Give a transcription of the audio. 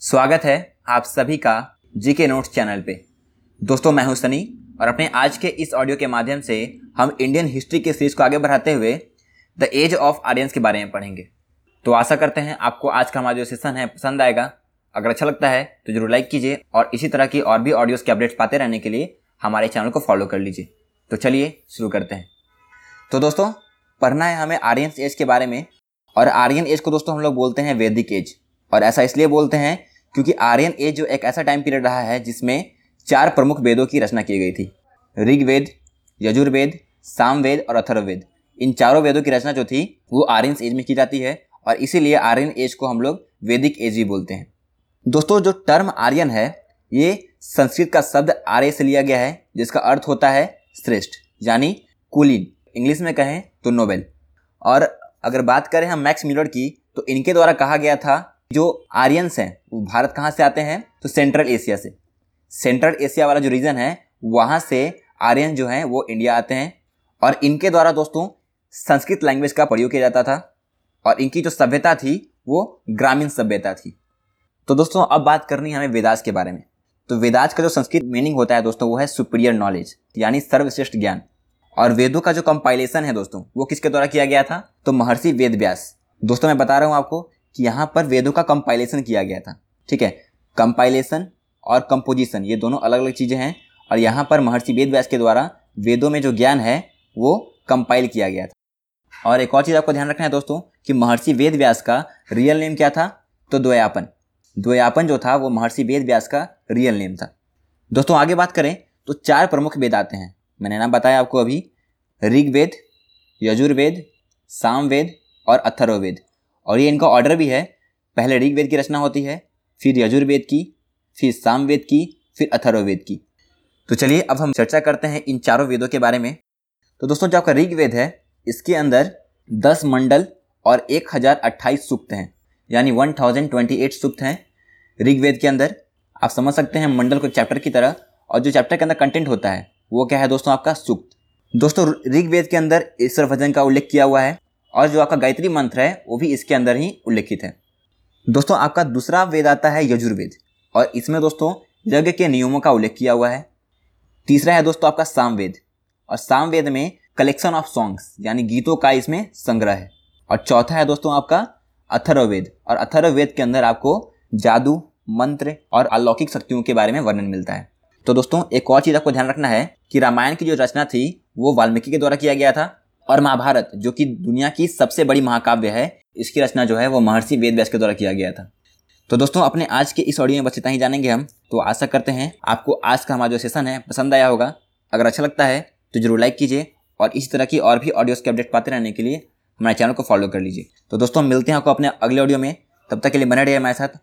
स्वागत है आप सभी का जीके नोट्स चैनल पे। दोस्तों, मैं हूँ सनी और अपने आज के इस ऑडियो के माध्यम से हम इंडियन हिस्ट्री के सीरीज़ को आगे बढ़ाते हुए द एज ऑफ़ आर्यंस के बारे में पढ़ेंगे। तो आशा करते हैं आपको आज का हमारा जो सेशन है पसंद आएगा। अगर अच्छा लगता है तो ज़रूर लाइक कीजिए और इसी तरह की और भी ऑडियोज़ के अपडेट्स पाते रहने के लिए हमारे चैनल को फॉलो कर लीजिए। तो चलिए शुरू करते हैं। तो दोस्तों, पढ़ना है हमें आर्यंस एज के बारे में और आर्यन एज को दोस्तों हम लोग बोलते हैं वैदिक एज और ऐसा इसलिए बोलते हैं क्योंकि आर्यन एज जो एक ऐसा टाइम पीरियड रहा है जिसमें चार प्रमुख वेदों की रचना की गई थी। ऋग्वेद, यजुर्वेद, सामवेद और अथर्ववेद। इन चारों वेदों की रचना जो थी, वो आर्यन एज में की जाती है और इसीलिए आर्यन एज को हम लोग वैदिक एज भी बोलते हैं। दोस्तों, जो टर्म आर्यन है, ये संस्कृत का शब्द आर्य से लिया गया है, जिसका अर्थ होता है श्रेष्ठ, यानी कुलीन। इंग्लिश में कहें तो नोबेल। और अगर बात करें हम मैक्स मिलर की तो इनके द्वारा कहा गया था जो आर्यंस हैं, वो भारत कहाँ से आते हैं? तो सेंट्रल एशिया से। सेंट्रल एशिया वाला जो रीजन है, वहाँ से आर्यन जो हैं, वो इंडिया आते हैं। और इनके द्वारा दोस्तों, संस्कृत लैंग्वेज का प्रयोग किया जाता था। और इनकी जो सभ्यता थी, वो ग्रामीण सभ्यता थी। तो दोस्तों, अब बात करनी है हमें वेदास के बारे में। तो वेदास का जो संस्कृत मीनिंग होता है दोस्तों, वो है सुपीरियर नॉलेज यानी सर्वश्रेष्ठ ज्ञान। और वेदों का जो कंपाइलेशन है दोस्तों, वो किसके द्वारा किया गया था? तो महर्षि वेद व्यास दोस्तों, मैं बता रहा हूँ आपको कि यहाँ पर वेदों का कंपाइलेशन किया गया था। ठीक है? कंपाइलेशन और कंपोजिशन ये दोनों अलग अलग चीज़ें हैं और यहाँ पर महर्षि वेद व्यास के द्वारा वेदों में जो ज्ञान है, वो कंपाइल किया गया था। और एक और चीज़ आपको ध्यान रखना है दोस्तों, कि महर्षि वेद व्यास का रियल नेम क्या था? तो द्वयापन। द्वयापन जो था, वो महर्षि वेद व्यास का रियल नेम था। दोस्तों, आगे बात करें तो चार प्रमुख वेद आते हैं। मैंने नाम बताया आपको अभी, ऋग्वेद, यजुर्वेद, सामवेद और अथर्ववेद। और ये इनका ऑर्डर भी है। पहले ऋग्वेद की रचना होती है, फिर यजुर्वेद की, फिर सामवेद की, फिर अथर्ववेद की। तो चलिए अब हम चर्चा करते हैं इन चारों वेदों के बारे में। तो दोस्तों, जो आपका ऋग्वेद है, इसके अंदर दस मंडल और एक हज़ार अट्ठाईस सूक्त हैं, यानी वन थाउज़ेंड ट्वेंटी एट सूक्त हैं ऋग्वेद के अंदर। आप समझ सकते हैं मंडल को चैप्टर की तरह, और जो चैप्टर के अंदर कंटेंट होता है, वो क्या है दोस्तों आपका सूक्त? दोस्तों, ऋग्वेद के अंदर ईश्वर भजन का उल्लेख किया हुआ है और जो आपका गायत्री मंत्र है, वो भी इसके अंदर ही उल्लेखित है। दोस्तों, आपका दूसरा वेद आता है यजुर्वेद। और इसमें दोस्तों, यज्ञ के नियमों का उल्लेख किया हुआ है। तीसरा है दोस्तों, आपका सामवेद। और सामवेद में कलेक्शन ऑफ़ सॉन्ग्स यानी गीतों का इसमें संग्रह है। और चौथा है दोस्तों, आपका अथर्ववेद। और अथर्ववेद के अंदर आपको जादू, मंत्र और अलौकिक शक्तियों के बारे में वर्णन मिलता है। तो दोस्तों, एक और चीज़ आपको ध्यान रखना है कि रामायण की जो रचना थी, वो वाल्मीकि के द्वारा किया गया था। और महाभारत, जो कि दुनिया की सबसे बड़ी महाकाव्य है, इसकी रचना जो है वो महर्षि वेद व्यास के द्वारा किया गया था। तो दोस्तों, अपने आज के इस ऑडियो में बस इतना ही जानेंगे हम। तो आशा करते हैं आपको आज का हमारा जो सेशन है, पसंद आया होगा। अगर अच्छा लगता है तो ज़रूर लाइक कीजिए और इसी तरह की और भी ऑडियोज़ के अपडेट पाते रहने के लिए हमारे चैनल को फॉलो कर लीजिए। तो दोस्तों, मिलते हैं आपको अपने अगले ऑडियो में। तब तक के लिए बने रहिए हमारे साथ।